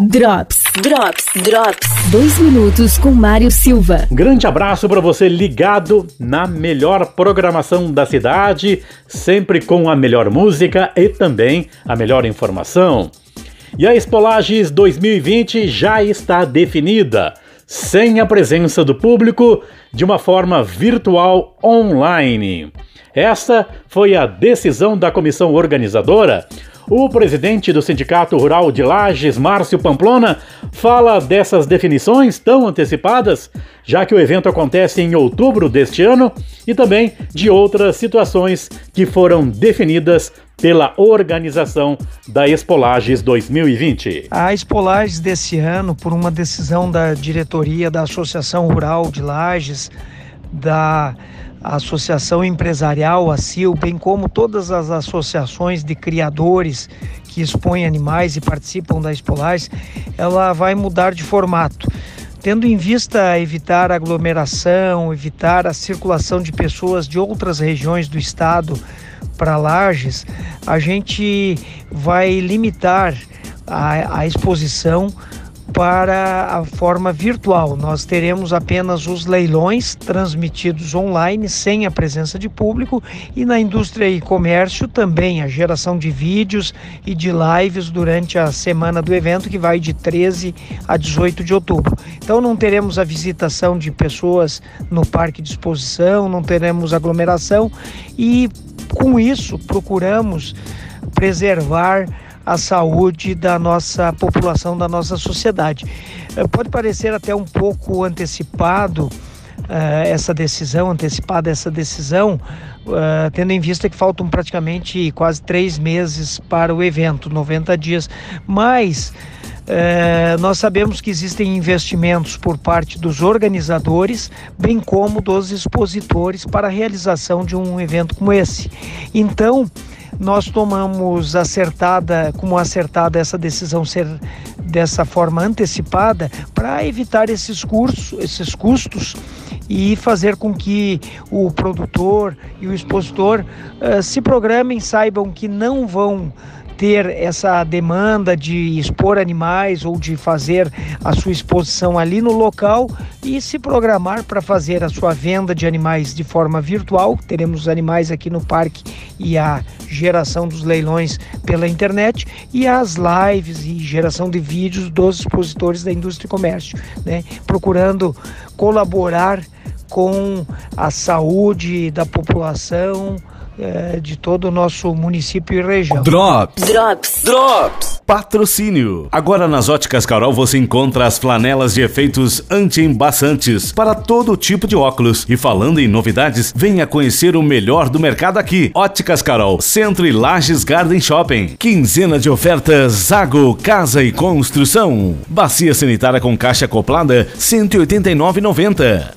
Drops, Drops, Drops. Dois minutos com Mário Silva. Grande abraço para você ligado na melhor programação da cidade, sempre com a melhor música e também a melhor informação. E a Espolages 2020 já está definida, sem a presença do público, de uma forma virtual online. Essa foi a decisão da comissão organizadora o presidente do Sindicato Rural de Lages, Márcio Pamplona, fala dessas definições tão antecipadas, já que o evento acontece em outubro deste ano, e também de outras situações que foram definidas pela organização da Espolages 2020. A Espolages desse ano, por uma decisão da diretoria da Associação Rural de Lages, da Associação Empresarial, a CIL, bem como todas as associações de criadores que expõem animais e participam da Espolais, ela vai mudar de formato. Tendo em vista evitar aglomeração, evitar a circulação de pessoas de outras regiões do estado para Lages, a gente vai limitar a, a exposição para a forma virtual. Nós teremos apenas os leilões transmitidos online, sem a presença de público, e na indústria e comércio também a geração de vídeos e de lives durante a semana do evento, que vai de 13 a 18 de outubro. Então não teremos a visitação de pessoas no parque de exposição, não teremos aglomeração e com isso procuramos preservar a saúde da nossa população, da nossa sociedade. Eh, pode parecer até um pouco antecipado uh, essa decisão, antecipada essa decisão, uh, tendo em vista que faltam praticamente quase três meses para o evento, 90 dias, mas é, nós sabemos que existem investimentos por parte dos organizadores, bem como dos expositores, para a realização de um evento como esse. Então, nós tomamos acertada, como acertada essa decisão ser dessa forma antecipada para evitar esses cursos, esses custos e fazer com que o produtor e o expositor uh, se programem, saibam que não vão ter essa demanda de expor animais ou de fazer a sua exposição ali no local e se programar para fazer a sua venda de animais de forma virtual. Teremos animais aqui no parque e a geração dos leilões pela internet e as lives e geração de vídeos dos expositores da indústria e comércio, né? procurando colaborar com a saúde da população, é, de todo o nosso município e região. Drops. Drops. Drops. Patrocínio. Agora nas Óticas Carol você encontra as flanelas de efeitos anti-embaçantes para todo tipo de óculos. E falando em novidades, venha conhecer o melhor do mercado aqui. Óticas Carol, Centro e Lages Garden Shopping. Quinzena de ofertas Zago Casa e Construção. Bacia sanitária com caixa acoplada 189,90.